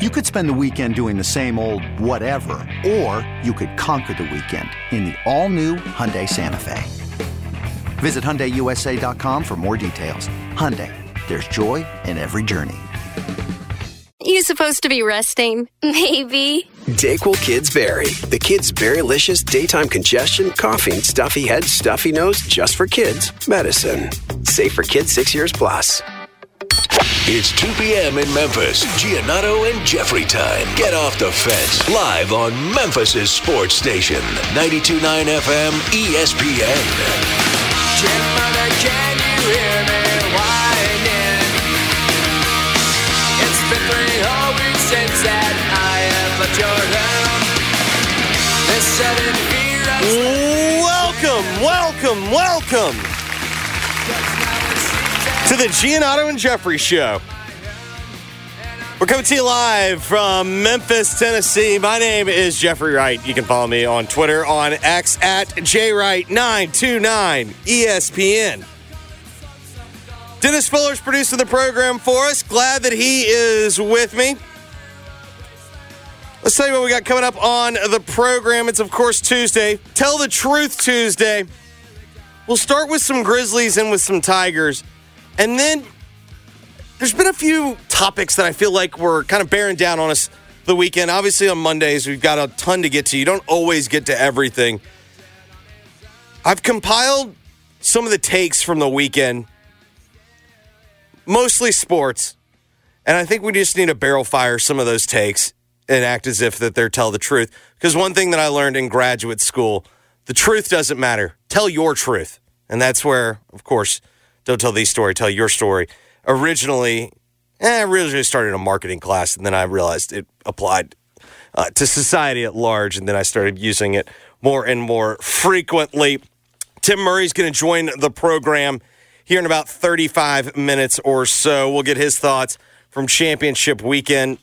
You could spend the weekend doing the same old whatever, or you could conquer the weekend in the all-new Hyundai Santa Fe. Visit HyundaiUSA.com for more details. Hyundai, there's joy in every journey. You supposed to be resting? Maybe. Dayquil Kids Berry. The Kids Berrylicious Daytime Congestion, Coughing, Stuffy Head, Stuffy Nose, just for kids. Medicine. Safe for kids 6 years plus. It's 2 p.m. in Memphis. Giannotto and Jeffrey time. Get off the fence. Live on Memphis' sports station. 92.9 FM ESPN. Grandmother, can you hear me whining? It's been three whole weeks since that I have left your room. This sudden fear of Welcome, welcome, welcome to the Giannotto and Jeffrey Show. We're coming to you live from Memphis, Tennessee. My name is Jeffrey Wright. You can follow me on Twitter on X at JWright929 ESPN. Dennis Fuller's producing the program for us. Glad that he is with me. Let's tell you what we got coming up on the program. It's, of course, Tuesday. Tell the Truth Tuesday. We'll start with some Grizzlies and with some Tigers. And then there's been a few topics that I feel like were kind of bearing down on us the weekend. Obviously, on Mondays, we've got a ton to get to. You don't always get to everything. I've compiled some of the takes from the weekend, mostly sports. And I think we just need to barrel fire some of those takes and act as if that they're tell the truth. Because one thing that I learned in graduate school, the truth doesn't matter. Tell your truth. And that's where, of course, don't tell these story, tell your story. Originally, eh, I originally started a marketing class, and then I realized it applied uh, to society at large, and then I started using it more and more frequently. Tim Murray's going to join the program here in about 35 minutes or so. We'll get his thoughts from championship weekend.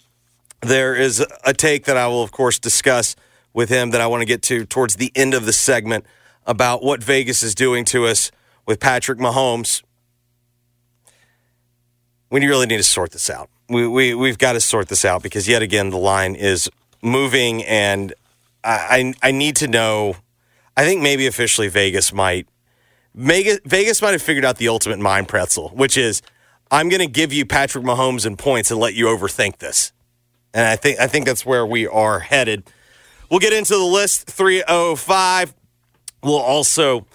There is a take that I will, of course, discuss with him that I want to get to towards the end of the segment about what Vegas is doing to us with Patrick Mahomes we really need to sort this out. We, we, we've got to sort this out because, yet again, the line is moving, and I, I, I need to know. I think maybe officially Vegas might. Vegas, Vegas might have figured out the ultimate mind pretzel, which is I'm going to give you Patrick Mahomes and points and let you overthink this. And I think I think that's where we are headed. We'll get into the list 305. We'll also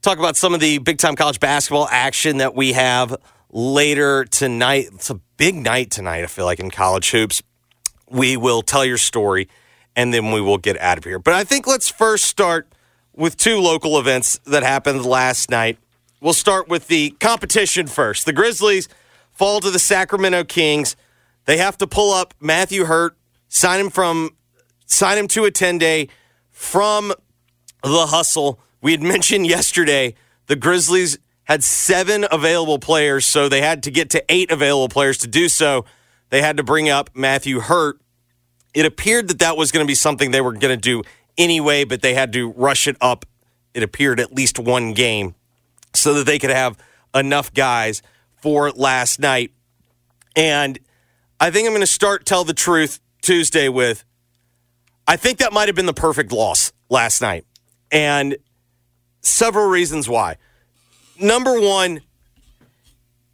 talk about some of the big time college basketball action that we have later tonight. It's a big night tonight, I feel like, in college hoops. We will tell your story and then we will get out of here. But I think let's first start with two local events that happened last night. We'll start with the competition first. The Grizzlies fall to the Sacramento Kings. They have to pull up Matthew Hurt, sign him from sign him to a 10-day from the hustle. We had mentioned yesterday the Grizzlies had seven available players, so they had to get to eight available players to do so. They had to bring up Matthew Hurt. It appeared that that was going to be something they were going to do anyway, but they had to rush it up. It appeared at least one game so that they could have enough guys for last night. And I think I'm going to start Tell the Truth Tuesday with I think that might have been the perfect loss last night. And several reasons why number one,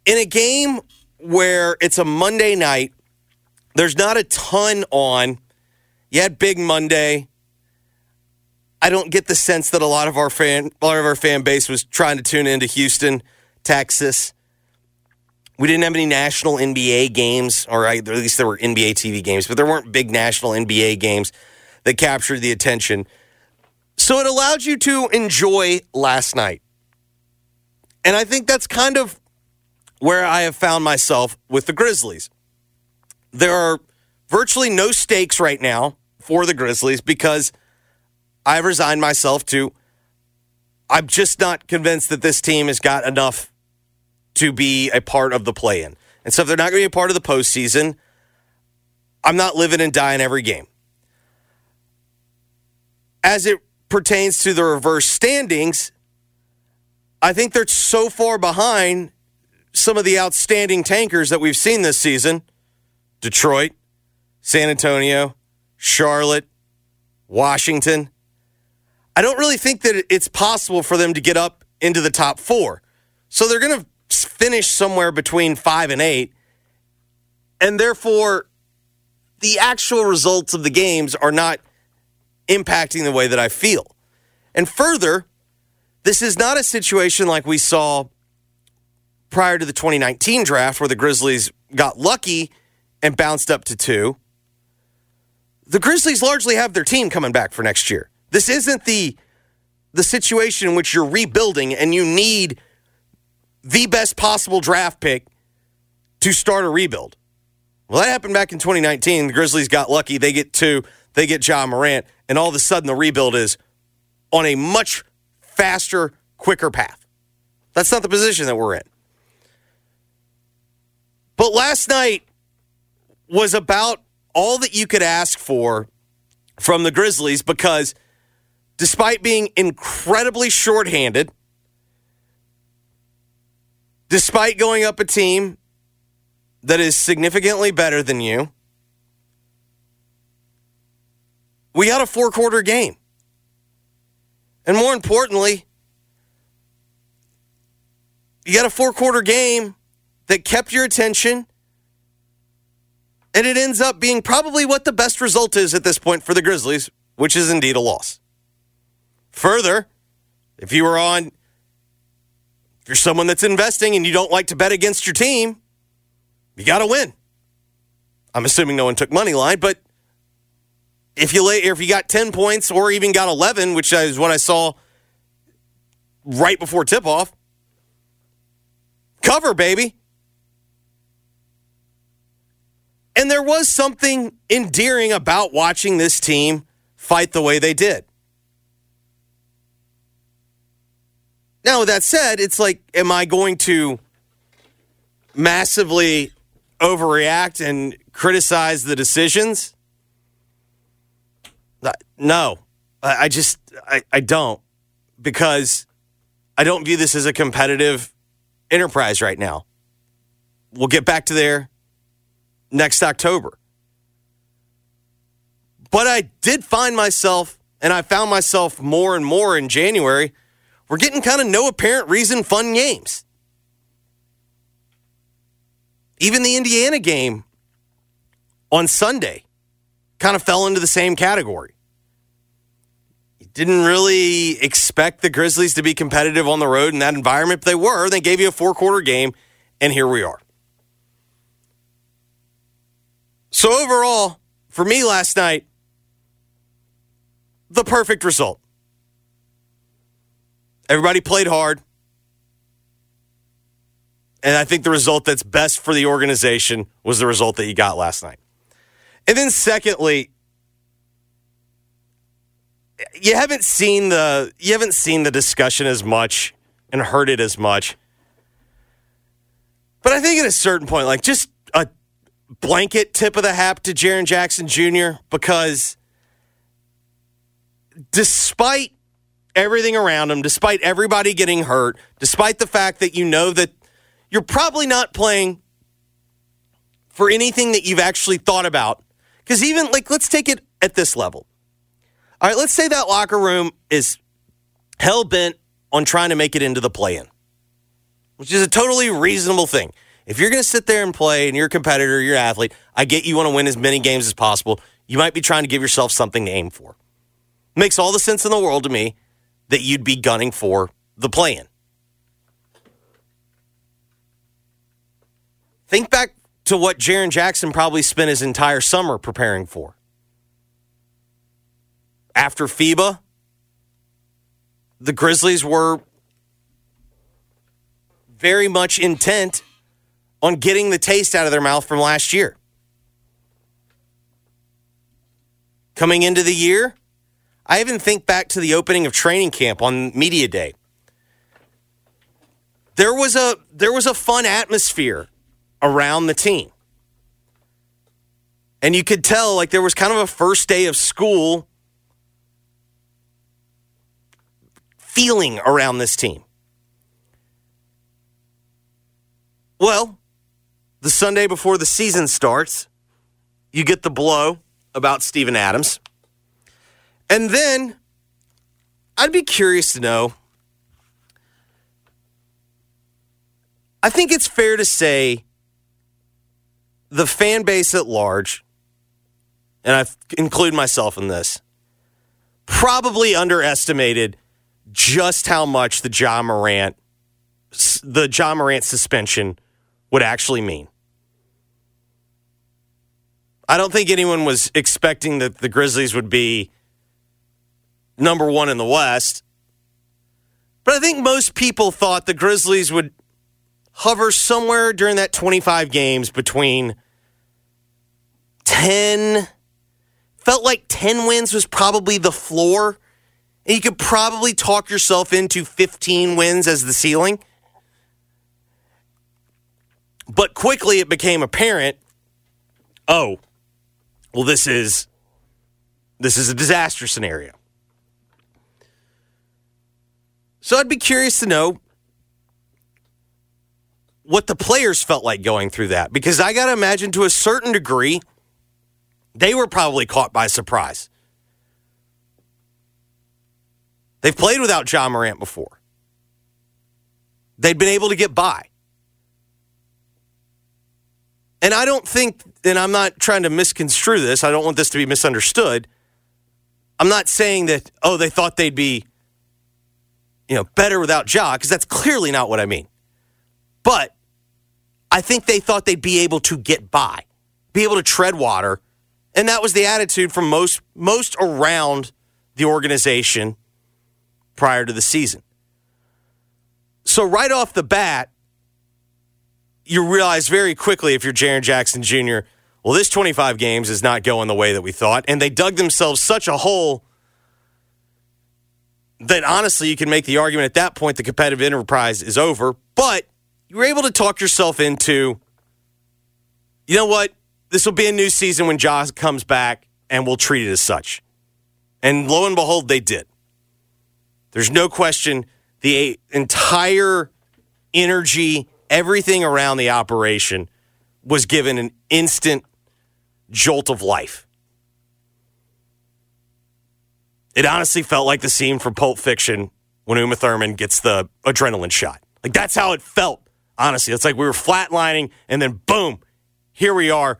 in a game where it's a Monday night, there's not a ton on. You had Big Monday. I don't get the sense that a lot of our fan, a lot of our fan base was trying to tune into Houston, Texas. We didn't have any national NBA games, or at least there were NBA TV games, but there weren't big national NBA games that captured the attention. So it allowed you to enjoy last night. And I think that's kind of where I have found myself with the Grizzlies. There are virtually no stakes right now for the Grizzlies because I've resigned myself to I'm just not convinced that this team has got enough to be a part of the play in. And so if they're not going to be a part of the postseason, I'm not living and dying every game. As it pertains to the reverse standings, I think they're so far behind some of the outstanding tankers that we've seen this season Detroit, San Antonio, Charlotte, Washington. I don't really think that it's possible for them to get up into the top four. So they're going to finish somewhere between five and eight. And therefore, the actual results of the games are not impacting the way that I feel. And further, this is not a situation like we saw prior to the 2019 draft where the Grizzlies got lucky and bounced up to two. The Grizzlies largely have their team coming back for next year. This isn't the the situation in which you're rebuilding and you need the best possible draft pick to start a rebuild. Well, that happened back in 2019. The Grizzlies got lucky. They get two, they get Ja Morant, and all of a sudden the rebuild is on a much faster, quicker path. That's not the position that we're in. But last night was about all that you could ask for from the Grizzlies because despite being incredibly shorthanded, despite going up a team that is significantly better than you, we got a four quarter game. And more importantly, you got a four quarter game that kept your attention. And it ends up being probably what the best result is at this point for the Grizzlies, which is indeed a loss. Further, if you were on, if you're someone that's investing and you don't like to bet against your team, you got to win. I'm assuming no one took money line, but if you lay, if you got 10 points or even got 11, which is what I saw right before tip off, cover, baby. And there was something endearing about watching this team fight the way they did. Now, with that said, it's like, am I going to massively overreact and criticize the decisions? No, I just, I, I don't because I don't view this as a competitive enterprise right now. We'll get back to there next October. But I did find myself, and I found myself more and more in January, we're getting kind of no apparent reason fun games. Even the Indiana game on Sunday kind of fell into the same category. You didn't really expect the Grizzlies to be competitive on the road in that environment, but they were. They gave you a four quarter game, and here we are. So, overall, for me last night, the perfect result. Everybody played hard. And I think the result that's best for the organization was the result that you got last night. And then, secondly, you haven't seen the you haven't seen the discussion as much and heard it as much. But I think at a certain point, like just a blanket tip of the hat to Jaren Jackson Jr. because despite everything around him, despite everybody getting hurt, despite the fact that you know that you're probably not playing for anything that you've actually thought about. Because even, like, let's take it at this level. All right, let's say that locker room is hell bent on trying to make it into the play in, which is a totally reasonable thing. If you're going to sit there and play and you're a competitor, you're an athlete, I get you want to win as many games as possible. You might be trying to give yourself something to aim for. Makes all the sense in the world to me that you'd be gunning for the play in. Think back to what Jaren Jackson probably spent his entire summer preparing for. After FIBA, the Grizzlies were very much intent on getting the taste out of their mouth from last year. coming into the year. I even think back to the opening of training camp on media day. There was a there was a fun atmosphere around the team. And you could tell like there was kind of a first day of school feeling around this team. Well, the Sunday before the season starts, you get the blow about Steven Adams. And then I'd be curious to know. I think it's fair to say the fan base at large, and I include myself in this, probably underestimated just how much the Ja Morant the Ja Morant suspension would actually mean. I don't think anyone was expecting that the Grizzlies would be number one in the West. But I think most people thought the Grizzlies would hover somewhere during that 25 games between 10, felt like 10 wins was probably the floor. And you could probably talk yourself into 15 wins as the ceiling. But quickly it became apparent oh, well, this is this is a disaster scenario. So I'd be curious to know what the players felt like going through that because I got to imagine to a certain degree they were probably caught by surprise. They've played without Ja Morant before. They'd been able to get by. And I don't think, and I'm not trying to misconstrue this, I don't want this to be misunderstood. I'm not saying that, oh, they thought they'd be, you know, better without Ja, because that's clearly not what I mean. But I think they thought they'd be able to get by, be able to tread water. And that was the attitude from most most around the organization prior to the season. So right off the bat, you realize very quickly if you're Jaren Jackson Jr., well, this 25 games is not going the way that we thought. And they dug themselves such a hole that honestly, you can make the argument at that point the competitive enterprise is over. But you were able to talk yourself into, you know what? This will be a new season when Jaws comes back, and we'll treat it as such. And lo and behold, they did. There's no question the entire energy everything around the operation was given an instant jolt of life. It honestly felt like the scene from Pulp Fiction when Uma Thurman gets the adrenaline shot. Like that's how it felt, honestly. It's like we were flatlining and then boom, here we are,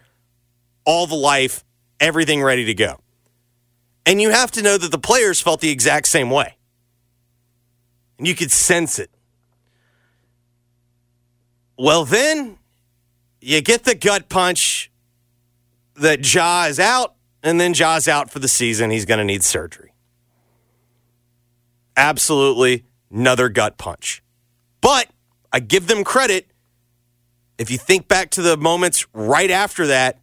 all the life, everything ready to go. And you have to know that the players felt the exact same way. And you could sense it. Well, then you get the gut punch that Ja is out, and then Ja's out for the season. He's going to need surgery. Absolutely another gut punch. But I give them credit. If you think back to the moments right after that,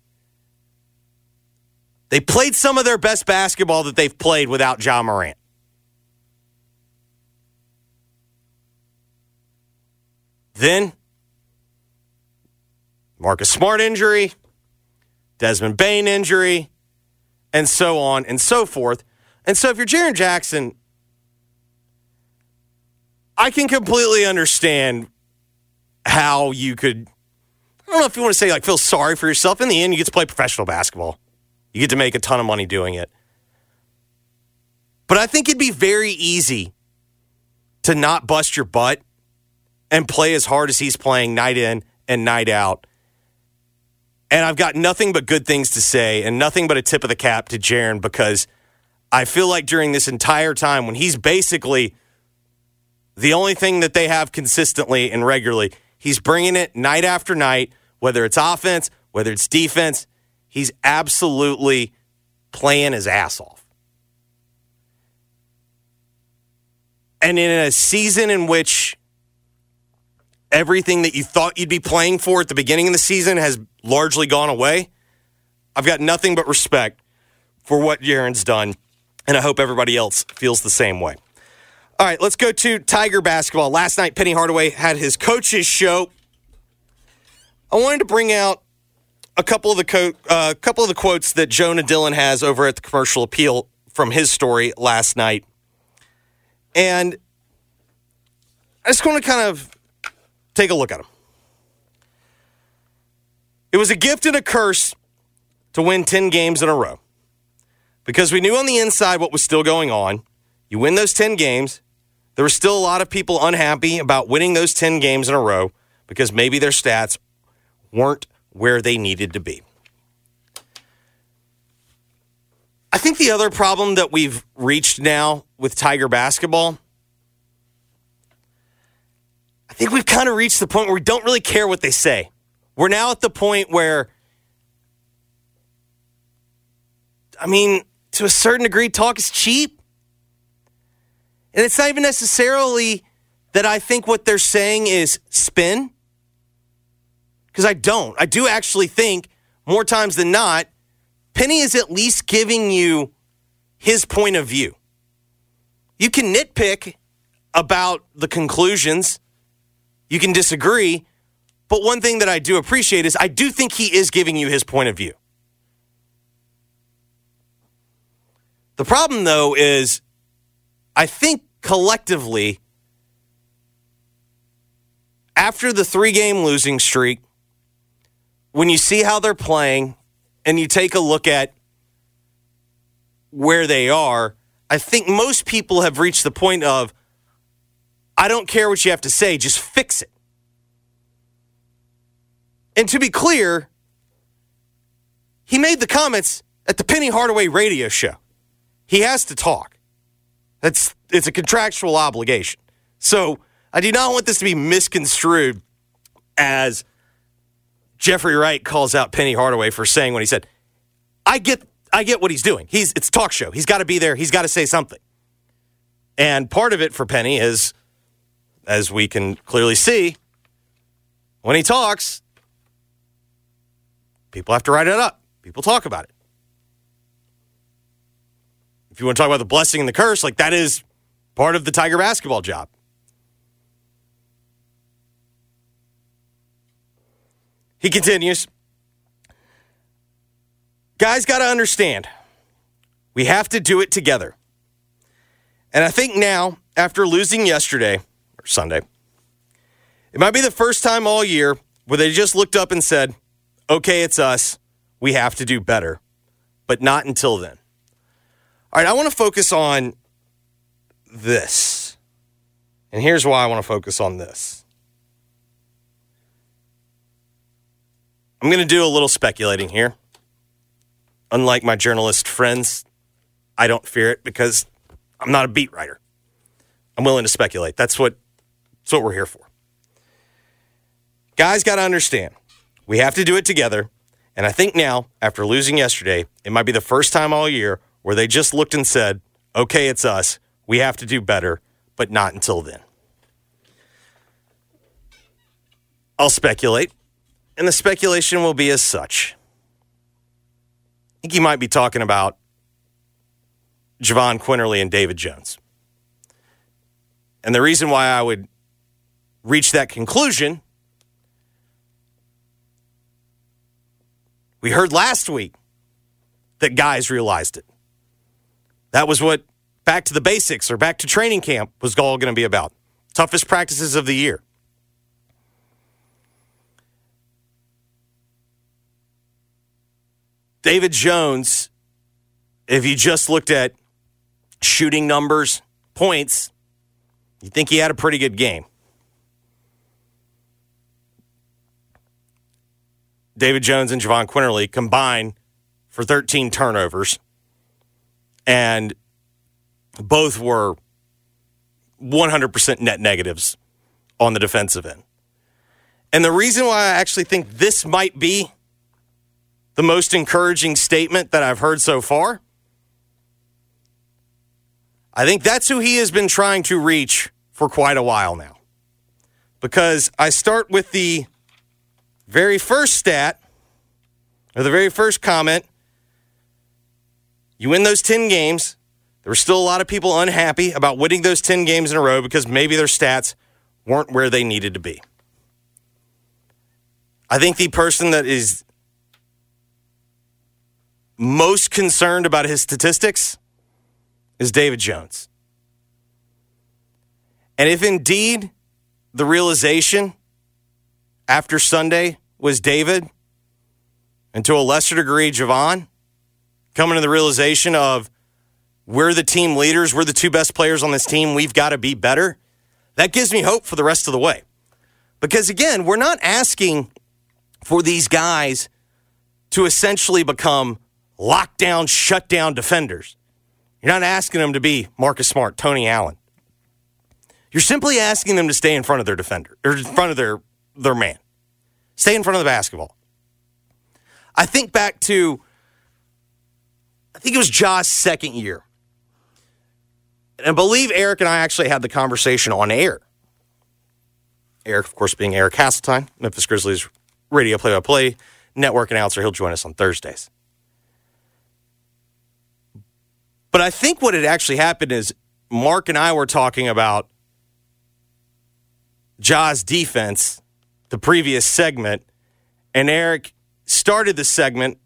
they played some of their best basketball that they've played without Ja Morant. Then Marcus Smart injury, Desmond Bane injury, and so on and so forth. And so if you're Jaren Jackson, I can completely understand how you could I don't know if you want to say like feel sorry for yourself. In the end, you get to play professional basketball. You get to make a ton of money doing it. But I think it'd be very easy to not bust your butt and play as hard as he's playing night in and night out and I've got nothing but good things to say and nothing but a tip of the cap to Jaren because I feel like during this entire time when he's basically the only thing that they have consistently and regularly, he's bringing it night after night, whether it's offense, whether it's defense, he's absolutely playing his ass off. And in a season in which everything that you thought you'd be playing for at the beginning of the season has largely gone away. I've got nothing but respect for what Jaren's done, and I hope everybody else feels the same way. All right, let's go to Tiger basketball. Last night, Penny Hardaway had his coach's show. I wanted to bring out a couple of the co- uh, couple of the quotes that Jonah Dylan has over at the Commercial Appeal from his story last night, and I just want to kind of take a look at them. It was a gift and a curse to win 10 games in a row because we knew on the inside what was still going on. You win those 10 games, there were still a lot of people unhappy about winning those 10 games in a row because maybe their stats weren't where they needed to be. I think the other problem that we've reached now with Tiger basketball, I think we've kind of reached the point where we don't really care what they say. We're now at the point where, I mean, to a certain degree, talk is cheap. And it's not even necessarily that I think what they're saying is spin, because I don't. I do actually think more times than not, Penny is at least giving you his point of view. You can nitpick about the conclusions, you can disagree, but one thing that I do appreciate is I do think he is giving you his point of view. The problem, though, is I think collectively, after the three game losing streak, when you see how they're playing and you take a look at where they are, I think most people have reached the point of, I don't care what you have to say, just fix it. And to be clear, he made the comments at the Penny Hardaway radio show. He has to talk. That's it's a contractual obligation. So I do not want this to be misconstrued as Jeffrey Wright calls out Penny Hardaway for saying what he said. I get I get what he's doing. He's it's a talk show. He's got to be there. He's got to say something. And part of it for Penny is, as we can clearly see, when he talks, people have to write it up. People talk about it. If you want to talk about the blessing and the curse, like that is part of the Tiger basketball job. He continues. Guys got to understand, we have to do it together. And I think now, after losing yesterday or Sunday, it might be the first time all year where they just looked up and said, okay, it's us. We have to do better, but not until then. All right, I want to focus on this. And here's why I want to focus on this. I'm going to do a little speculating here. Unlike my journalist friends, I don't fear it because I'm not a beat writer. I'm willing to speculate. That's what, that's what we're here for. Guys got to understand we have to do it together. And I think now, after losing yesterday, it might be the first time all year where they just looked and said, okay, it's us. We have to do better, but not until then. I'll speculate, and the speculation will be as such. I think he might be talking about Jahvon Quinerly and David Jones. And the reason why I would reach that conclusion, we heard last week that guys realized it. That was what back to the basics or back to training camp was all going to be about. Toughest practices of the year. David Jones, if you just looked at shooting numbers, points, you think he had a pretty good game. David Jones and Jahvon Quinerly combined for 13 turnovers, and both were 100% net negatives on the defensive end. And the reason why I actually think this might be the most encouraging statement that I've heard so far, I think that's who he has been trying to reach for quite a while now. Because I start with the very first stat, or the very first comment You win those 10 games. There were still a lot of people unhappy about winning those 10 games in a row because maybe their stats weren't where they needed to be. I think the person that is most concerned about his statistics is David Jones. And if indeed the realization after Sunday was David, and to a lesser degree, Jahvon, coming to the realization of we're the team leaders, we're the two best players on this team, we've got to be better, that gives me hope for the rest of the way. Because again, we're not asking for these guys to essentially become lockdown, shutdown defenders. You're not asking them to be Marcus Smart, Tony Allen. You're simply asking them to stay in front of their defender or in front of their their man. Stay in front of the basketball. I think back to I think it was Josh's second year. And I believe Eric and I actually had the conversation on air. Eric, of course, being Eric Hasseltine, Memphis Grizzlies radio play by play network announcer. He'll join us on Thursdays. But I think what had actually happened is Mark and I were talking about Ja's defense the previous segment, and Eric started the segment.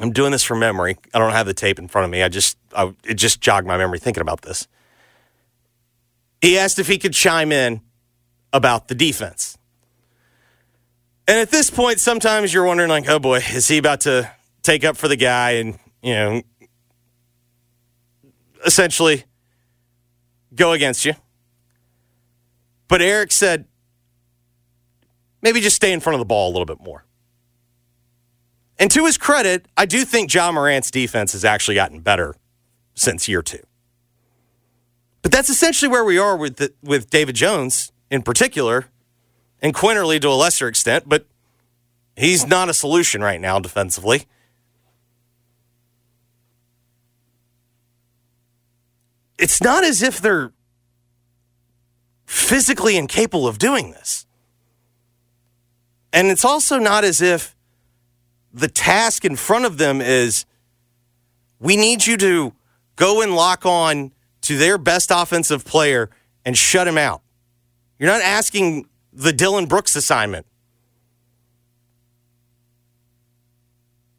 I'm doing this from memory. I don't have the tape in front of me. I just I, it just jogged my memory thinking about this. He asked if he could chime in about the defense. And at this point, sometimes you're wondering, like, oh boy, is he about to take up for the guy and, you know, essentially go against you? But Eric said, maybe just stay in front of the ball a little bit more. And to his credit, I do think Ja Morant's defense has actually gotten better since year two. But that's essentially where we are with the, with David Jones in particular, and Quinerly to a lesser extent. But he's not a solution right now defensively. It's not as if they're physically incapable of doing this. And it's also not as if the task in front of them is we need you to go and lock on to their best offensive player and shut him out. You're not asking the Dillon Brooks assignment.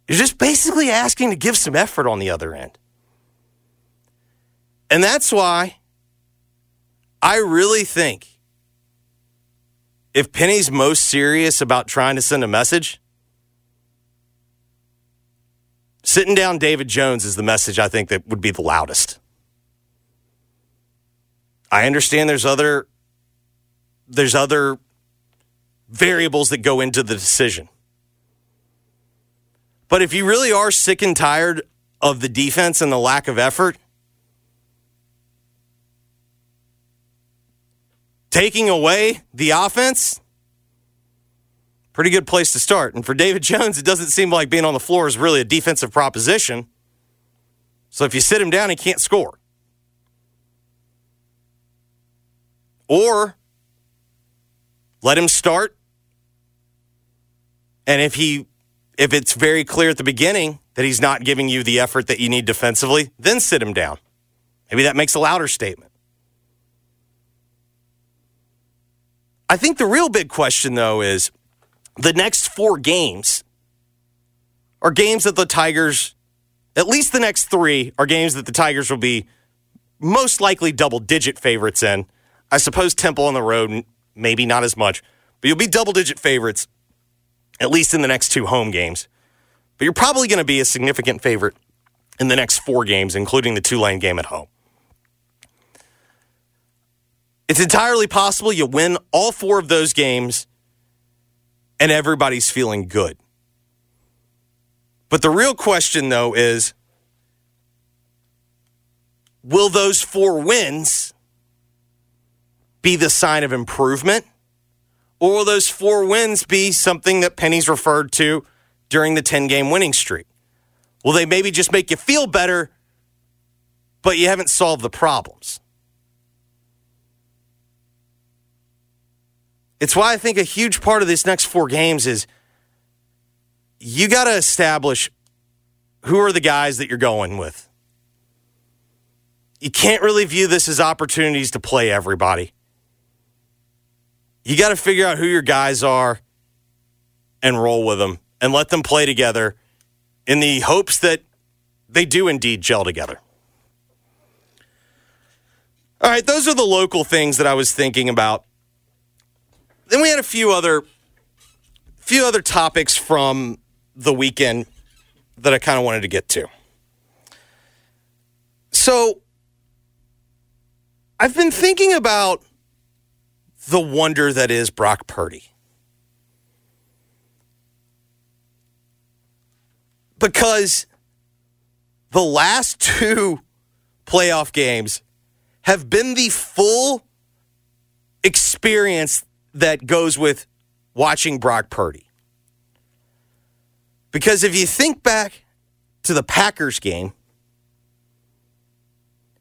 You're just basically asking to give some effort on the other end. And that's why I really think if Penny's most serious about trying to send a message, sitting down David Jones is the message I think that would be the loudest. I understand there's other there's other variables that go into the decision. But if you really are sick and tired of the defense and the lack of effort, taking away the offense, pretty good place to start. And for David Jones, it doesn't seem like being on the floor is really a defensive proposition. So if you sit him down, he can't score. Or let him start. And if he if it's very clear at the beginning that he's not giving you the effort that you need defensively, then sit him down. Maybe that makes a louder statement. I think the real big question, though, is the next four games are games that the Tigers, at least the next three, are games that the Tigers will be most likely double digit favorites in. I suppose Temple on the road, maybe not as much, but you'll be double digit favorites, at least in the next two home games. But you're probably going to be a significant favorite in the next four games, including the Tulane game at home. It's entirely possible you win all four of those games and everybody's feeling good. But the real question, though, is will those four wins be the sign of improvement? Or will those four wins be something that Penny's referred to during the 10 game winning streak? Will they maybe just make you feel better, but you haven't solved the problems? It's why I think a huge part of this next four games is you got to establish who are the guys that you're going with? You can't really view this as opportunities to play everybody. You got to figure out who your guys are and roll with them and let them play together in the hopes that they do indeed gel together. All right, those are the local things that I was thinking about. Then we had a few other few other topics from the weekend that I kind of wanted to get to. So, I've been thinking about the wonder that is Brock Purdy. Because the last two playoff games have been the full experience that goes with watching Brock Purdy. Because if you think back to the Packers game,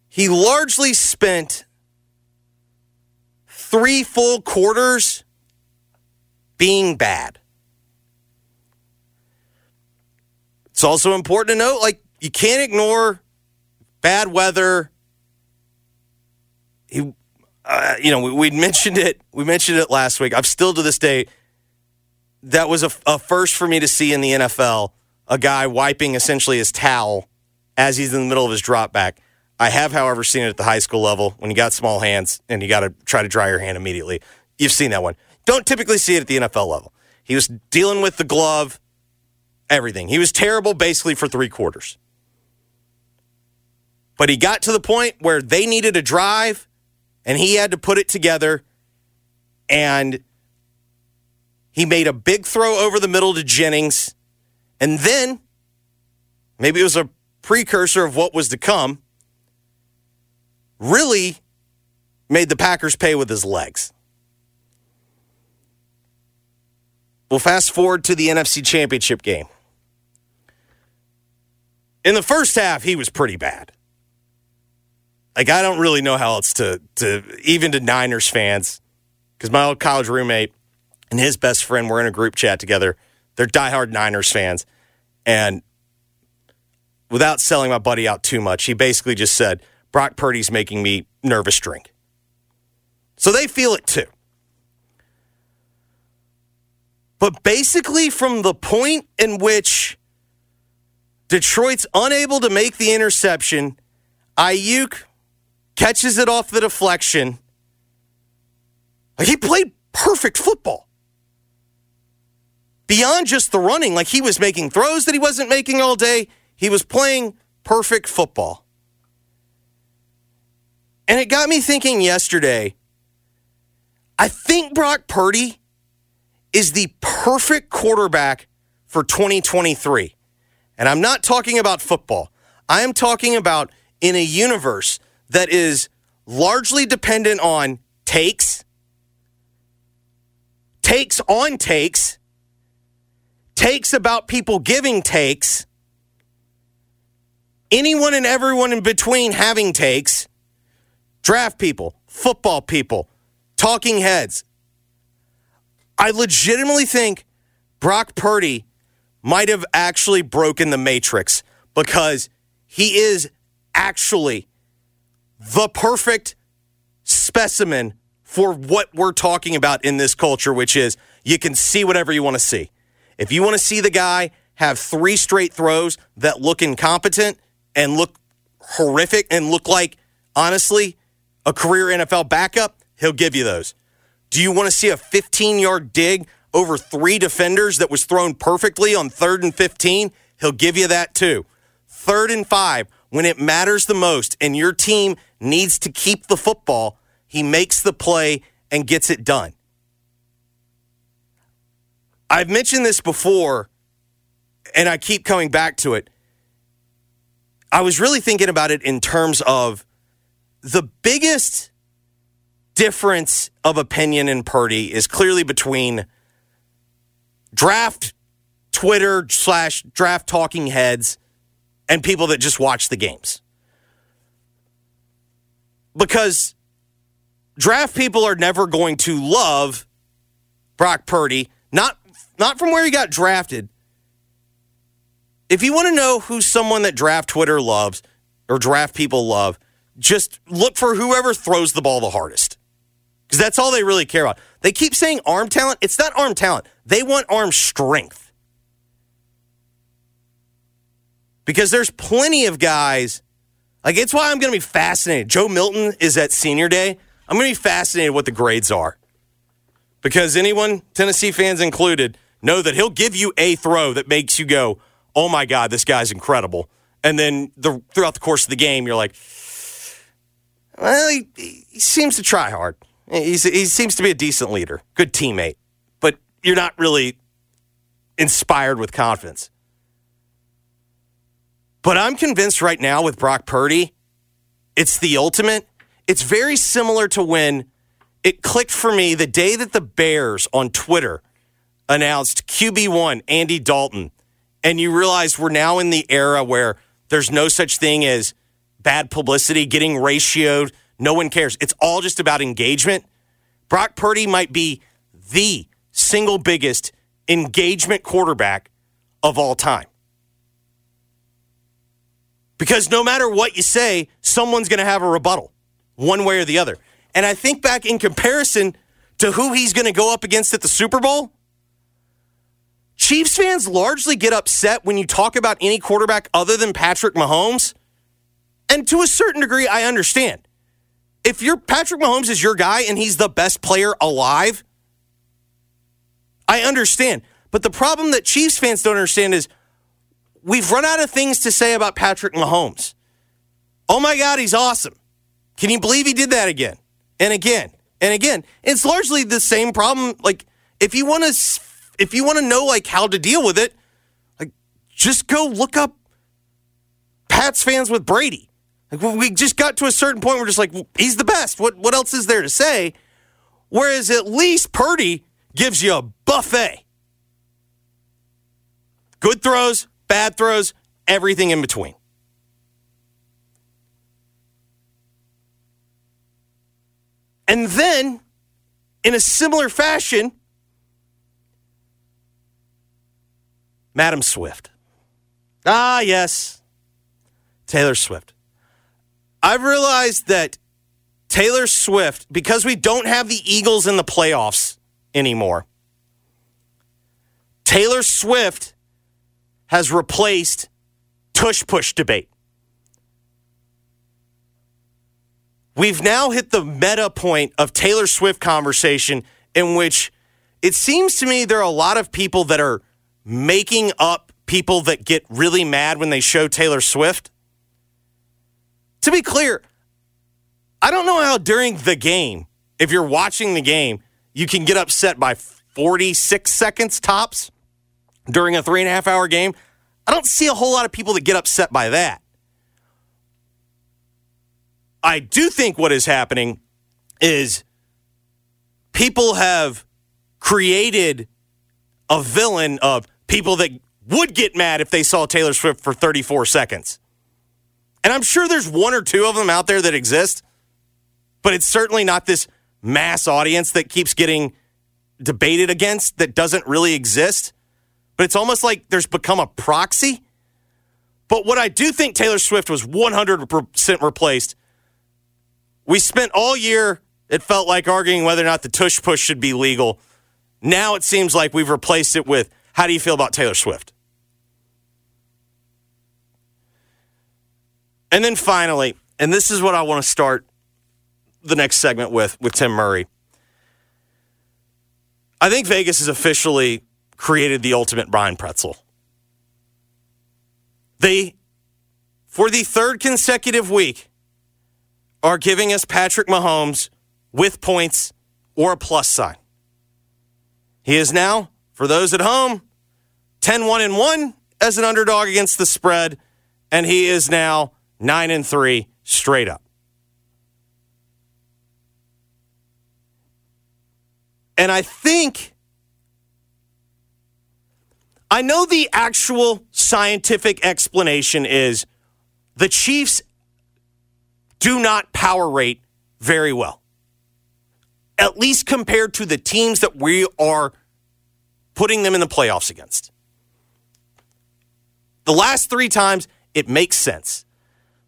he largely spent three full quarters being bad. It's also important to note like, you can't ignore bad weather. He, uh, you know, we, we mentioned it. We mentioned it last week. I'm still to this day. That was a, a first for me to see in the NFL. A guy wiping essentially his towel as he's in the middle of his drop back. I have, however, seen it at the high school level when you got small hands and you got to try to dry your hand immediately. You've seen that one. Don't typically see it at the NFL level. He was dealing with the glove, everything. He was terrible basically for three quarters. But he got to the point where they needed a drive and he had to put it together. And he made a big throw over the middle to Jennings. And then maybe it was a precursor of what was to come really made the Packers pay with his legs. We'll fast forward to the NFC Championship game. In the first half, he was pretty bad. Like I don't really know how else to to even to Niners fans, because my old college roommate and his best friend were in a group chat together. They're diehard Niners fans, and without selling my buddy out too much, he basically just said, Brock Purdy's making me nervous drink. So they feel it too. But basically, from the point in which Detroit's unable to make the interception, Aiyuk catches it off the deflection. Like he played perfect football. Beyond just the running, like he was making throws that he wasn't making all day, he was playing perfect football. And it got me thinking yesterday. I think Brock Purdy is the perfect quarterback for 2023. And I'm not talking about football. I am talking about in a universe that is largely dependent on takes, takes on takes, takes about people giving takes, anyone and everyone in between having takes draft people, football people, talking heads. I legitimately think Brock Purdy might have actually broken the matrix because he is actually the perfect specimen for what we're talking about in this culture, which is you can see whatever you want to see. If you want to see the guy have three straight throws that look incompetent and look horrific and look like, honestly, a career NFL backup, he'll give you those. Do you want to see a 15 yard dig over three defenders that was thrown perfectly on third and 15? He'll give you that too. Third and five, when it matters the most and your team needs to keep the football, he makes the play and gets it done. I've mentioned this before and I keep coming back to it. I was really thinking about it in terms of the biggest difference of opinion in Purdy is clearly between draft Twitter slash draft talking heads and people that just watch the games. Because draft people are never going to love Brock Purdy, not not from where he got drafted, if you want to know who someone that draft Twitter loves or draft people love, just look for whoever throws the ball the hardest. Because that's all they really care about. They keep saying arm talent. It's not arm talent. They want arm strength. Because there's plenty of guys. Like, it's why I'm going to be fascinated. Joe Milton is at senior day. I'm going to be fascinated what the grades are. Because anyone, Tennessee fans included, know that he'll give you a throw that makes you go, oh my God, this guy's incredible. And then the, throughout the course of the game, you're like, well, he, he seems to try hard. He's, he seems to be a decent leader, good teammate, but you're not really inspired with confidence. But I'm convinced right now with Brock Purdy, it's the ultimate. It's very similar to when it clicked for me the day that the Bears on Twitter announced QB1 Andy Dalton, and you realize we're now in the era where there's no such thing as bad publicity getting ratioed. No one cares. It's all just about engagement. Brock Purdy might be the single biggest engagement quarterback of all time. Because no matter what you say, someone's going to have a rebuttal, one way or the other. And I think back in comparison to who he's going to go up against at the Super Bowl, Chiefs fans largely get upset when you talk about any quarterback other than Patrick Mahomes. And to a certain degree, I understand. If you're Patrick Mahomes is your guy and he's the best player alive, I understand. But the problem that Chiefs fans don't understand is we've run out of things to say about Patrick Mahomes. Oh my God, he's awesome. Can you believe he did that again and again and again? It's largely the same problem. Like, if you want to, if you want to know like how to deal with it, like just go look up Pats fans with Brady. Like we just got to a certain point, we're just like, he's the best. What what else is there to say? Whereas at least Purdy gives you a buffet. Good throws, bad throws, everything in between. And then, in a similar fashion, Madam Swift. Ah, yes, Taylor Swift. I've realized that Taylor Swift, because we don't have the Eagles in the playoffs anymore, Taylor Swift has replaced tush push debate. We've now hit the meta point of Taylor Swift conversation in which it seems to me there are a lot of people that are making up people that get really mad when they show Taylor Swift. To be clear, I don't know how during the game, if you're watching the game, you can get upset by 46 seconds tops during a three and a half hour game. I don't see a whole lot of people that get upset by that. I do think what is happening is people have created a villain of people that would get mad if they saw Taylor Swift for 34 seconds. And I'm sure there's one or two of them out there that exist, but it's certainly not this mass audience that keeps getting debated against that doesn't really exist. But it's almost like there's become a proxy. But what I do think Taylor Swift was 100% replaced. We spent all year, it felt like arguing whether or not the tush push should be legal. Now it seems like we've replaced it with how do you feel about Taylor Swift? And then finally, and this is what I want to start the next segment with with Tim Murray. I think Vegas is officially created the ultimate Brian Pretzel. They, for the third consecutive week, are giving us Patrick Mahomes with points or a plus sign. He is now, for those at home, 10 1 and 1 as an underdog against the spread, and he is now 9 and 3 straight up. And I think I know the actual scientific explanation is the Chiefs do not power rate very well. At least compared to the teams that we are putting them in the playoffs against. the last three times, it makes sense.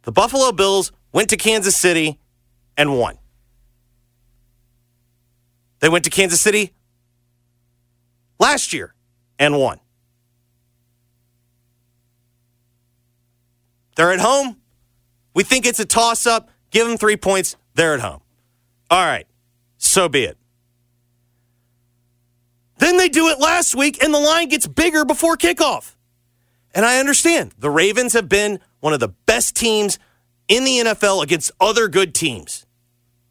The Buffalo Bills went to Kansas City and won. They went to Kansas City last year and won. They're at home. We think it's a toss up. Give them three points. They're at home. All right. So be it. Then they do it last week, and the line gets bigger before kickoff. And I understand the Ravens have been one of the best teams in the NFL against other good teams.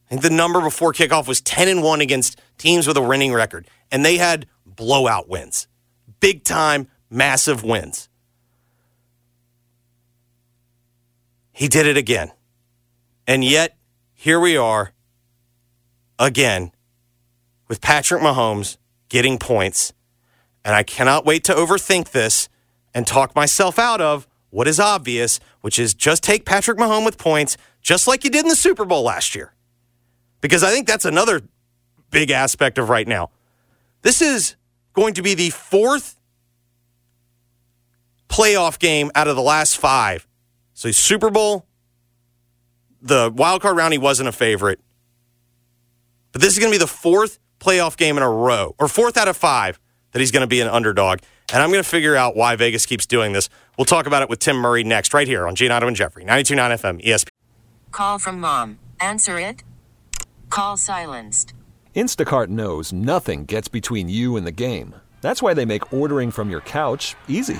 I think the number before kickoff was 10 and 1 against teams with a winning record, and they had blowout wins. Big time, massive wins. He did it again. And yet, here we are again with Patrick Mahomes getting points. And I cannot wait to overthink this and talk myself out of what is obvious, which is just take Patrick Mahomes with points, just like you did in the Super Bowl last year. Because I think that's another big aspect of right now. This is going to be the fourth playoff game out of the last five. So Super Bowl, the wild card round, he wasn't a favorite. But this is going to be the fourth playoff game in a row, or fourth out of five, that he's going to be an underdog. And I'm going to figure out why Vegas keeps doing this. We'll talk about it with Tim Murray next, right here on Giannotto and Jeffrey, 92.9 FM, ESPN. Call from mom. Answer it. Call silenced. Instacart knows nothing gets between you and the game. That's why they make ordering from your couch easy.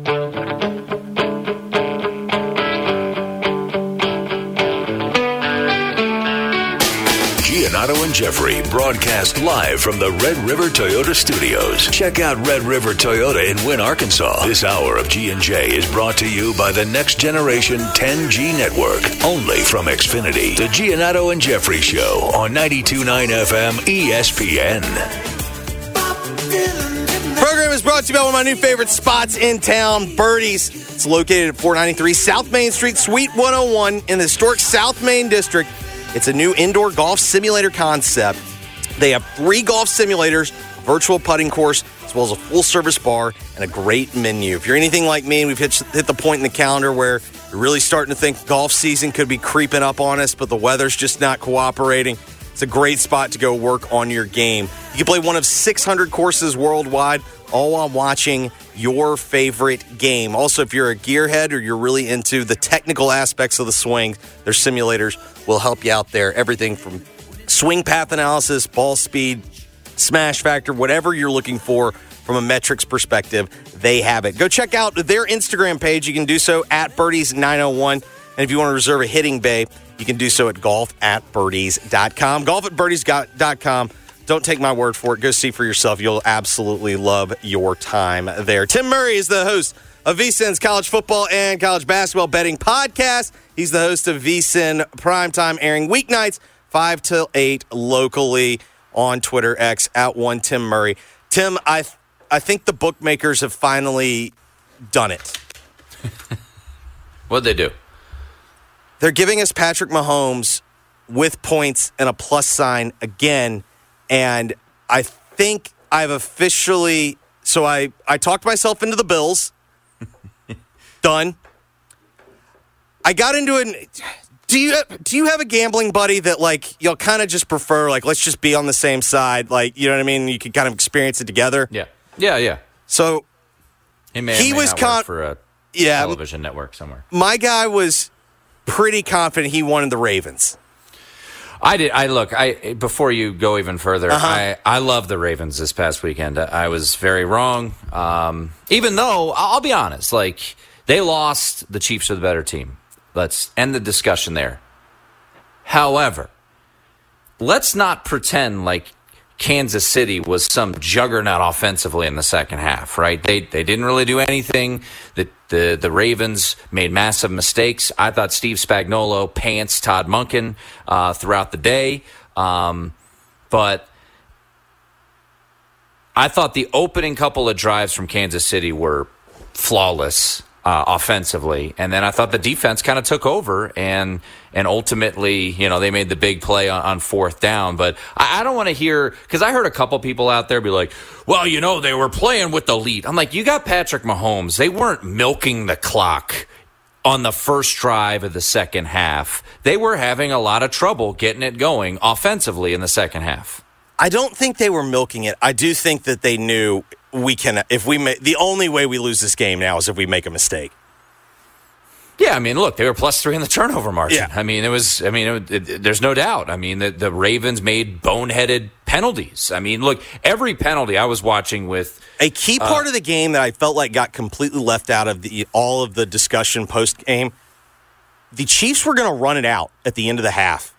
And Jeffrey broadcast live from the Red River Toyota Studios. Check out Red River Toyota in Wynne, Arkansas. This hour of G&J is brought to you by the Next Generation 10G Network, only from Xfinity. The Giannotto and Jeffrey Show on 92.9 FM ESPN. Program is brought to you by one of my new favorite spots in town, Birdie's. It's located at 493 South Main Street, Suite 101 in the historic South Main District. It's a new indoor golf simulator concept. They have three golf simulators, virtual putting course, as well as a full service bar and a great menu. If you're anything like me, we've hit, hit the point in the calendar where you're really starting to think golf season could be creeping up on us, but the weather's just not cooperating. It's a great spot to go work on your game. You can play one of 600 courses worldwide, all while watching your favorite game. Also, if you're a gearhead or you're really into the technical aspects of the swing, their simulators will help you out there. Everything from swing path analysis, ball speed, smash factor, whatever you're looking for from a metrics perspective, they have it. Go check out their Instagram page. You can do so at Birdies901. And if you want to reserve a hitting bay, you can do so at golf at birdies.com. Golf at birdies.com. Don't take my word for it. Go see for yourself. You'll absolutely love your time there. Tim Murray is the host of VSIN's college football and college basketball betting podcast. He's the host of VSIN Primetime, airing weeknights 5 till 8 locally on Twitter X at one Tim Murray. Tim, I, I think the bookmakers have finally done it. What'd they do? They're giving us Patrick Mahomes with points and a plus sign again. And I think I've officially so I, I talked myself into the Bills. Done. I got into it. Do you do you have a gambling buddy that like you'll kind of just prefer like let's just be on the same side like you know what I mean you can kind of experience it together Yeah. Yeah, yeah. so He, may, He may was con- for a yeah television network somewhere. my guy was pretty confident he wanted the Ravens I did. I look. I before you go even further. Uh-huh. I I love the Ravens this past weekend. I was very wrong. Um, even though I'll be honest, like they lost, the Chiefs are the better team. Let's end the discussion there. However, let's not pretend like Kansas City was some juggernaut offensively in the second half, right? They they didn't really do anything. The the the Ravens made massive mistakes. I thought Steve Spagnuolo pants Todd Monken uh, throughout the day, um, but I thought the opening couple of drives from Kansas City were flawless uh, offensively, and then I thought the defense kind of took over and and ultimately, you know, they made the big play on, on fourth down. But I, I don't want to hear because I heard a couple people out there be like, "Well, you know, they were playing with the lead." I'm like, "You got Patrick Mahomes. They weren't milking the clock." On the first drive of the second half, they were having a lot of trouble getting it going offensively in the second half. I don't think they were milking it. I do think that they knew we can if we make the only way we lose this game now is if we make a mistake. Yeah, I mean, look, they were plus three in the turnover margin. Yeah. I mean, it was. I mean, it, it, there's no doubt. I mean, the, the Ravens made boneheaded penalties. I mean, look, every penalty I was watching with A key uh, part of the game that I felt like got completely left out of the all of the discussion post game. The Chiefs were going to run it out at the end of the half,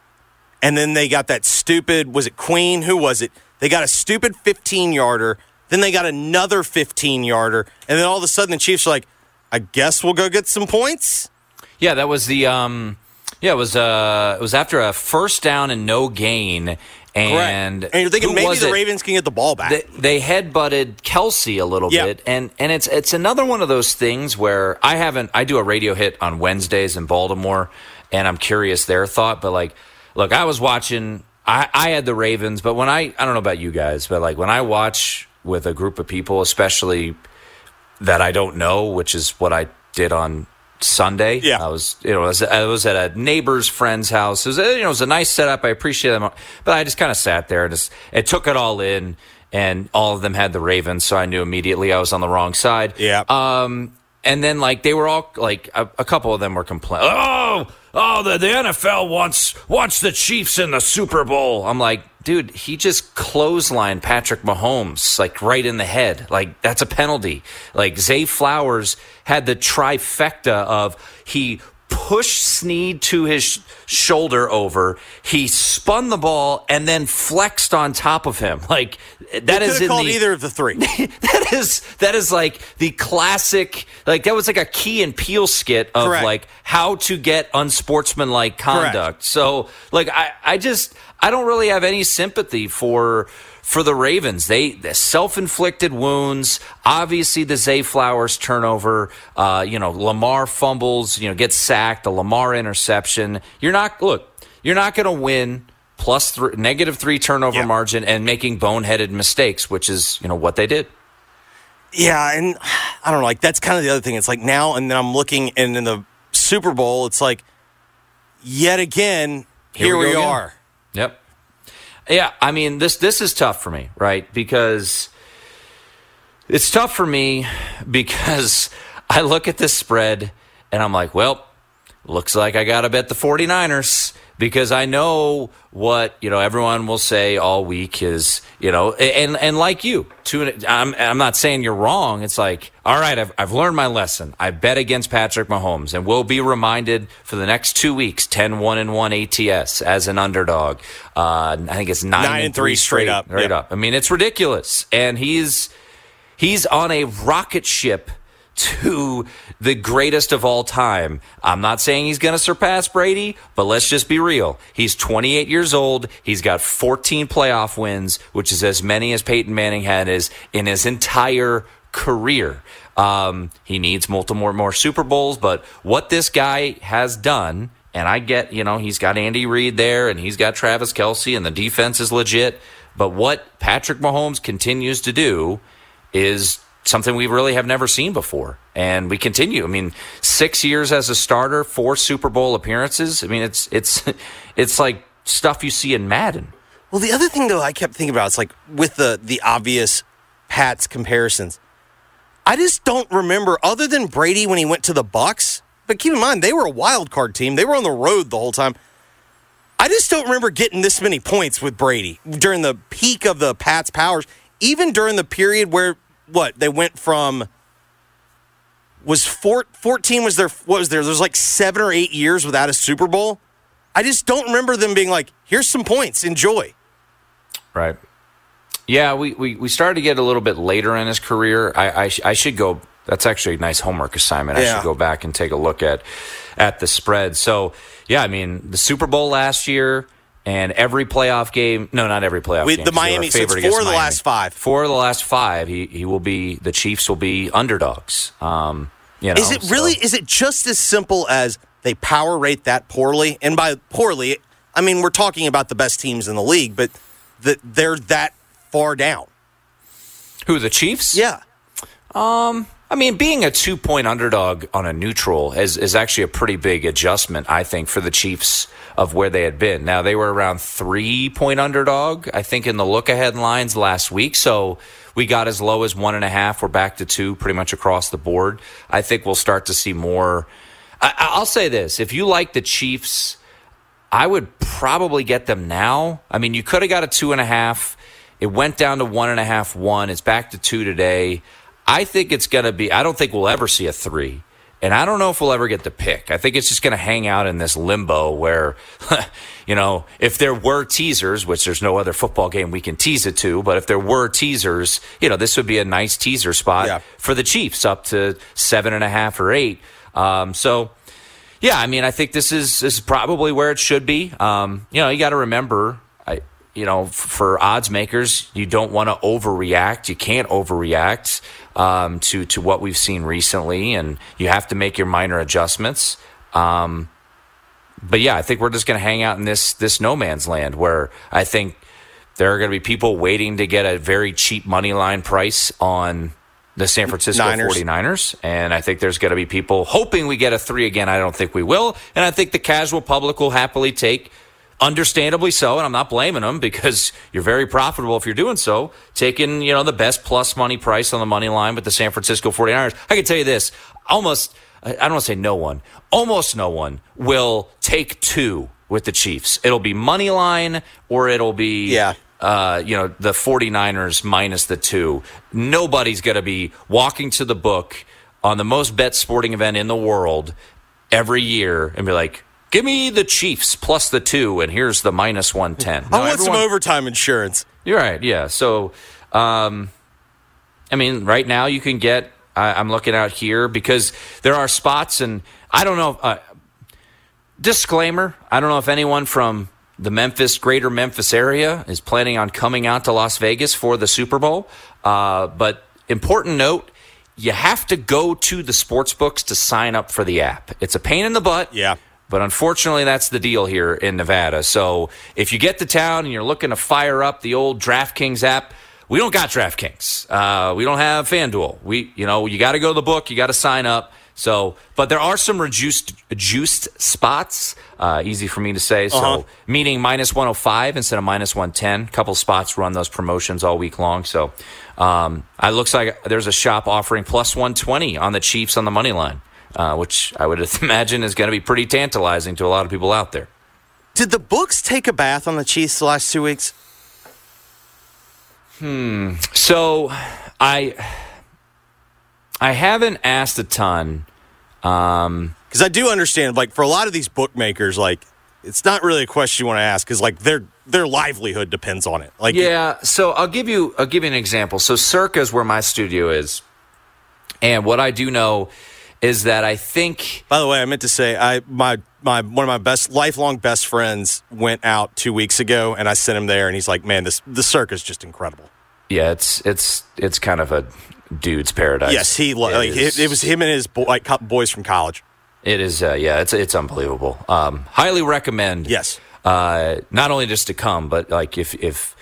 and then they got that stupid. Was it Queen? Who was it? They got a stupid 15 yarder. Then they got another 15 yarder, and then all of a sudden the Chiefs are like, "I guess we'll go get some points." Yeah, that was the um yeah, it was uh it was after a first down and no gain and Correct. and you're thinking maybe the it? Ravens can get the ball back. They, they headbutted Kelce a little Yeah. bit, and and it's it's another one of those things where I haven't. I do a radio hit on Wednesdays in Baltimore, and I'm curious their thought. But like, look, I was watching. I, I had the Ravens, but when I I don't know about you guys, but like when I watch with a group of people, especially that I don't know, which is what I did on Sunday. Yeah. I was, you know, I was, I was at a neighbor's friend's house. It was, you know, it was a nice setup. I appreciate them, but I just kind of sat there and just, it took it all in. And all of them had the Ravens, so I knew immediately I was on the wrong side. Yeah. Um, and then like they were all like a, a couple of them were complaining. Oh, oh, the, the NFL wants wants the Chiefs in the Super Bowl. I'm like, dude, he just clotheslined Patrick Mahomes like right in the head. Like that's a penalty. Like Zay Flowers had the trifecta of he pushed Sneed to his shoulder over. He spun the ball and then flexed on top of him. Like that is in called the, either of the three. that is that is like the classic like that was like a Key and Peele skit of Correct. like how to get unsportsmanlike conduct so like i i just i don't really have any sympathy for for the ravens they the self-inflicted wounds obviously the zay flowers turnover uh you know lamar fumbles you know gets sacked the lamar interception you're not look you're not going to win plus three, negative three turnover Yeah. margin and making boneheaded mistakes, which is you know what they did. Yeah, and I don't know. Like that's kind of the other thing. It's like now and then I'm looking, and in the Super Bowl, it's like yet again here, Here we we, are. Yep. Yeah, I mean this this is tough for me, right? Because it's tough for me because I look at this spread and I'm like, well, looks like I got to bet the 49ers because I know what, you know, everyone will say all week is, you know, and, and like you, two, I'm, I'm not saying you're wrong. It's like, all right, I've, I've learned my lesson. I bet against Patrick Mahomes and we'll be reminded for the next two weeks, 10, 1 and 1 ATS as an underdog. Uh, I think it's nine, Nine and three straight up. Right up. I mean, it's ridiculous. And he's, he's on a rocket ship to the greatest of all time. I'm not saying he's going to surpass Brady, but let's just be real. He's 28 years old. He's got 14 playoff wins, which is as many as Peyton Manning had his, in his entire career. Um, he needs multiple more, more Super Bowls, but what this guy has done, and I get, you know, he's got Andy Reid there and he's got Travis Kelce and the defense is legit. But what Patrick Mahomes continues to do is something we really have never seen before. And we continue. I mean, six years as a starter, four Super Bowl appearances. I mean, it's it's it's like stuff you see in Madden. Well, the other thing though I kept thinking about is like with the the obvious Pats comparisons. I just don't remember other than Brady when he went to the Bucs. But keep in mind they were a wild card team. They were on the road the whole time. I just don't remember getting this many points with Brady during the peak of the Pats' powers. Even during the period where what they went from was four, 14 was there what was there? There's like seven or eight years without a Super Bowl. I just don't remember them being like, "Here's some points, enjoy." Right. Yeah, we, we, we started to get a little bit later in his career. I, I, sh- I should go. That's actually a nice homework assignment. I Yeah. should go back and take a look at at the spread. So yeah, I mean the Super Bowl last year and every playoff game. No, not every playoff We- game. the 'cause they were Miami- favored four of the Miami. last five. Four of the last five. He he will be. The Chiefs will be underdogs. Um, you know, Is it so- really? Is it just as simple as they power rate that poorly? And by poorly, I mean we're talking about the best teams in the league, but that they're that far down. who the Chiefs? Yeah. Um, I mean, being a two point underdog on a neutral is, is actually a pretty big adjustment, I think, for the Chiefs of where they had been. Now, they were around three point underdog, I think, in the look ahead lines last week. So we got as low as one and a half. We're back to two pretty much across the board. I think we'll start to see more. I, I'll say this if you like the Chiefs, I would probably get them now. I mean, you could have got a two and a half. It went down to one and a half, one. It's back to two today. I think it's going to be, I don't think we'll ever see a three. And I don't know if we'll ever get the pick. I think it's just going to hang out in this limbo where, you know, if there were teasers, which there's no other football game we can tease it to, but if there were teasers, you know, this would be a nice teaser spot Yeah. for the Chiefs up to seven and a half or eight. Um, so, yeah, I mean, I think this is this is probably where it should be. Um, you know, you got to remember, you know, for odds makers, you don't want to overreact. You can't overreact um, to to what we've seen recently, and you have to make your minor adjustments. Um, but yeah, I think we're just going to hang out in this this no man's land where I think there are going to be people waiting to get a very cheap money line price on the San Francisco Niners. 49ers. And I think there's going to be people hoping we get a three again. I don't think we will. And I think the casual public will happily take, understandably so. And I'm not blaming them because you're very profitable if you're doing so, taking, you know, the best plus money price on the money line with the San Francisco 49ers. I can tell you this almost, I don't want to say no one, almost no one will take two with the Chiefs. It'll be money line or it'll be Yeah. uh, you know, the 49ers minus the two. Nobody's going to be walking to the book on the most bet sporting event in the world every year and be like, give me the Chiefs plus the two, and here's the minus 110. I want some overtime insurance. You're right, yeah. So, um, I mean, right now you can get, I, I'm looking out here because there are spots, and I don't know. Uh, disclaimer I don't know if anyone from the Memphis, greater Memphis area is planning on coming out to Las Vegas for the Super Bowl. Uh, but important note you have to go to the sports books to sign up for the app. It's a pain in the butt. Yeah. But unfortunately, that's the deal here in Nevada. So if you get to town and you're looking to fire up the old DraftKings app, we don't got DraftKings. Uh, we don't have FanDuel. We, you know, you got to go to the book. You got to sign up. So, but there are some reduced, juiced spots. Uh, easy for me to say. So, Uh-huh. meaning minus 105 instead of minus 110. couple spots run those promotions all week long. So, um, it looks like there's a shop offering plus 120 on the Chiefs on the money line. Uh, which I would imagine is going to be pretty tantalizing to a lot of people out there. Did the books take a bath on the Chiefs the last two weeks? Hmm. So I I haven't asked a ton. Um, Because I do understand, like for a lot of these bookmakers, like it's not really a question you want to ask because like their their livelihood depends on it. Like yeah, so I'll give you I'll give you an example. So Circa is where my studio is, and what I do know is that I think. By the way, I meant to say I my my one of my best lifelong best friends went out two weeks ago, and I sent him there, and he's like, "Man, this the Circa's just incredible." Yeah, it's it's it's kind of a dude's paradise. Yes, he lo- It like, is. it, it was him and his bo- like boys from college. It is, uh, yeah, it's it's unbelievable. Um, highly recommend. Yes, uh, not only just to come, but like if if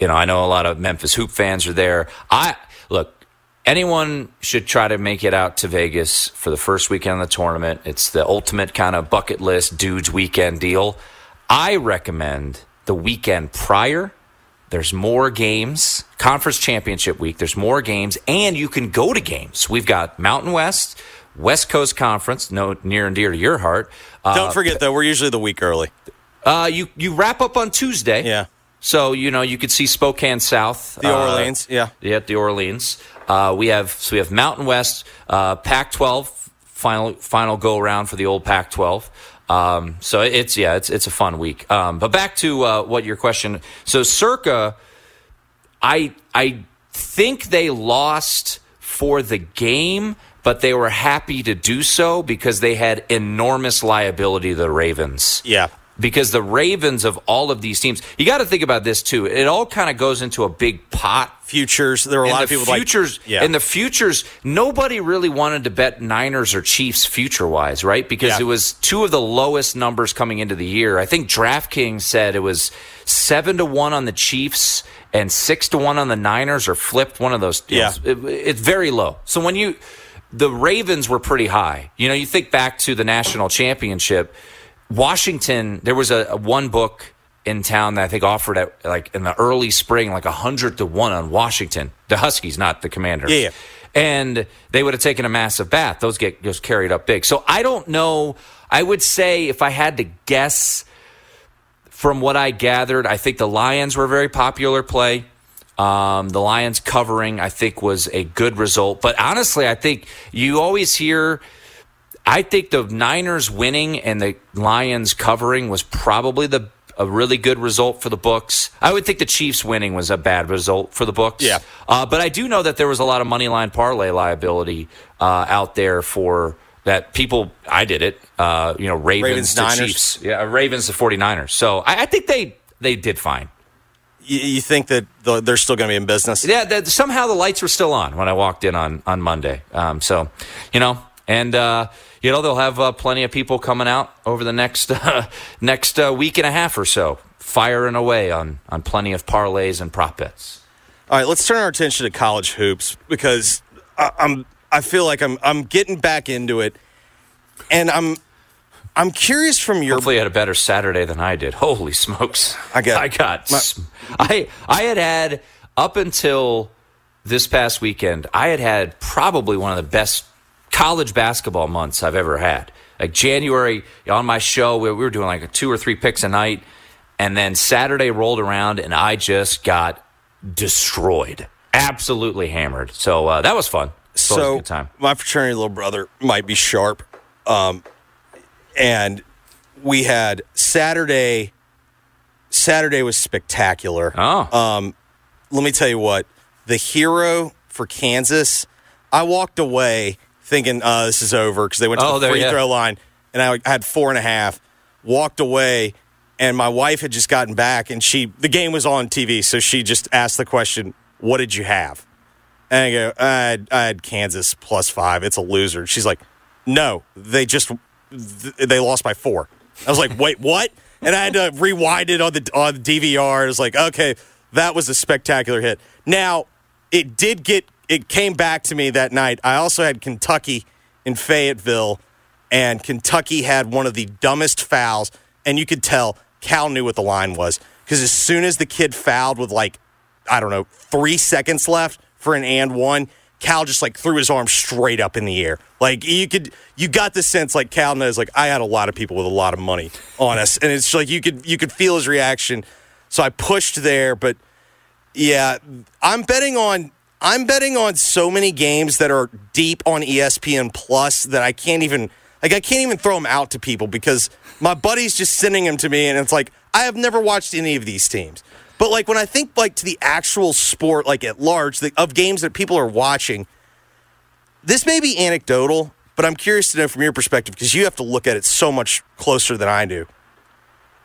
you know, I know a lot of Memphis Hoop fans are there. I look, anyone should try to make it out to Vegas for the first weekend of the tournament. It's the ultimate kind of bucket list dudes weekend deal. I recommend the weekend prior. There's more games, conference championship week. There's more games, and you can go to games. We've got Mountain West, West Coast Conference, no near and dear to your heart. Uh, Don't forget though, we're usually the week early. uh, you you wrap up on Tuesday. Yeah. So you know you could see Spokane South, The uh, Orleans, yeah. yeah, the Orleans. Uh, we have so we have Mountain West, uh, Pac-12 final final go around for the old Pac-12. Um, so it's yeah, it's it's a fun week. Um, but back to uh, what your question. So Circa, I I think they lost for the game, but they were happy to do so because they had enormous liability to the Ravens Yeah. Because the Ravens of all of these teams, you got to think about this too. It all kind of goes into a big pot. Futures. There were a lot of people futures, like yeah. and the futures. Nobody really wanted to bet Niners or Chiefs future wise, right? Because Yeah. it was two of the lowest numbers coming into the year. I think DraftKings said it was seven to one on the Chiefs and six to one on the Niners, or flipped one of those. Yeah. know, it- it's very low. So when you the Ravens were pretty high. You know, you think back to the national championship. Washington, there was a, a one book in town that I think offered at like in the early spring, like a hundred to one on Washington. The Huskies, not the Commanders. Yeah, yeah. And they would have taken a massive bath. Those get just carried up big. So I don't know. I would say if I had to guess from what I gathered, I think the Lions were a very popular play. Um, the Lions covering, I think, was a good result. But honestly, I think you always hear. I think the Niners winning and the Lions covering was probably the a really good result for the books. I would think the Chiefs winning was a bad result for the books. Yeah. Uh, but I do know that there was a lot of money line parlay liability uh, out there for that people. I did it. Uh, you know, Ravens, Ravens, to Niners. Chiefs. Yeah, Ravens to 49ers. So I, I think they they did fine. you, you think that the, they're still going to be in business? Yeah, that, somehow the lights were still on when I walked in on on Monday. Um, so, you know, and uh, you know they'll have uh, plenty of people coming out over the next uh, next uh, week and a half or so, firing away on on plenty of parlays and prop bets. All right, let's turn our attention to college hoops because I, I'm I feel like I'm I'm getting back into it, and I'm I'm curious from your Hopefully, you had a better Saturday than I did. Holy smokes! I got- I got, my- I I had had up until this past weekend. I had had probably one of the best college basketball months I've ever had. Like January on my show, we, we were doing like two or three picks a night, and then Saturday rolled around, and I just got destroyed, absolutely hammered. So uh, that was fun. It's always a so good time. my fraternity little brother might be sharp, um, and we had Saturday. Saturday was spectacular. Oh, Um, let me tell you what, the hero for Kansas, I walked away thinking, uh, this is over because they went to Oh, the free throw line and I had four and a half. Walked away, and my wife had just gotten back, and she the game was on TV, so she just asked the question, "What did you have?" And I go, I had, I had Kansas plus five. It's a loser. She's like, No, they just th- they lost by four. I was like, Wait, what? And I had to rewind it on the on the DVR. It was like, okay, that was a spectacular hit. Now, it did get it came back to me that night. I also had Kentucky in Fayetteville, and Kentucky had one of the dumbest fouls, and you could tell Cal knew what the line was because as soon as the kid fouled with like I don't know three seconds left for an and one, Cal just like threw his arm straight up in the air. Like you could, you got the sense like Cal knows like I had a lot of people with a lot of money on us, and it's like you could you could feel his reaction. So I pushed there, but yeah, I'm betting on I'm betting on so many games that are deep on ESPN Plus that I can't even like I can't even throw them out to people because my buddy's just sending them to me, and it's like I have never watched any of these teams. But like when I think like to the actual sport, like at large, the, of games that people are watching, this may be anecdotal, but I'm curious to know from your perspective because you have to look at it so much closer than I do.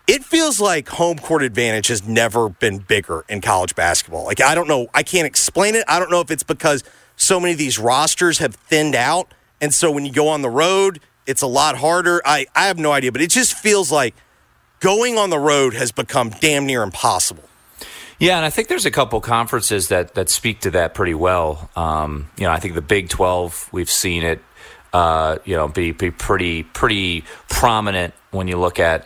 It feels like home court advantage has never been bigger in college basketball. Like I don't know, I can't explain it. I don't know if it's because so many of these rosters have thinned out, and so when you go on the road, it's a lot harder. I I have no idea, but it just feels like going on the road has become damn near impossible. Yeah, and I think there's a couple conferences that that speak to that pretty well. Um, you know, I think the Big Twelve, we've seen it, uh, you know, be be pretty pretty prominent when you look at.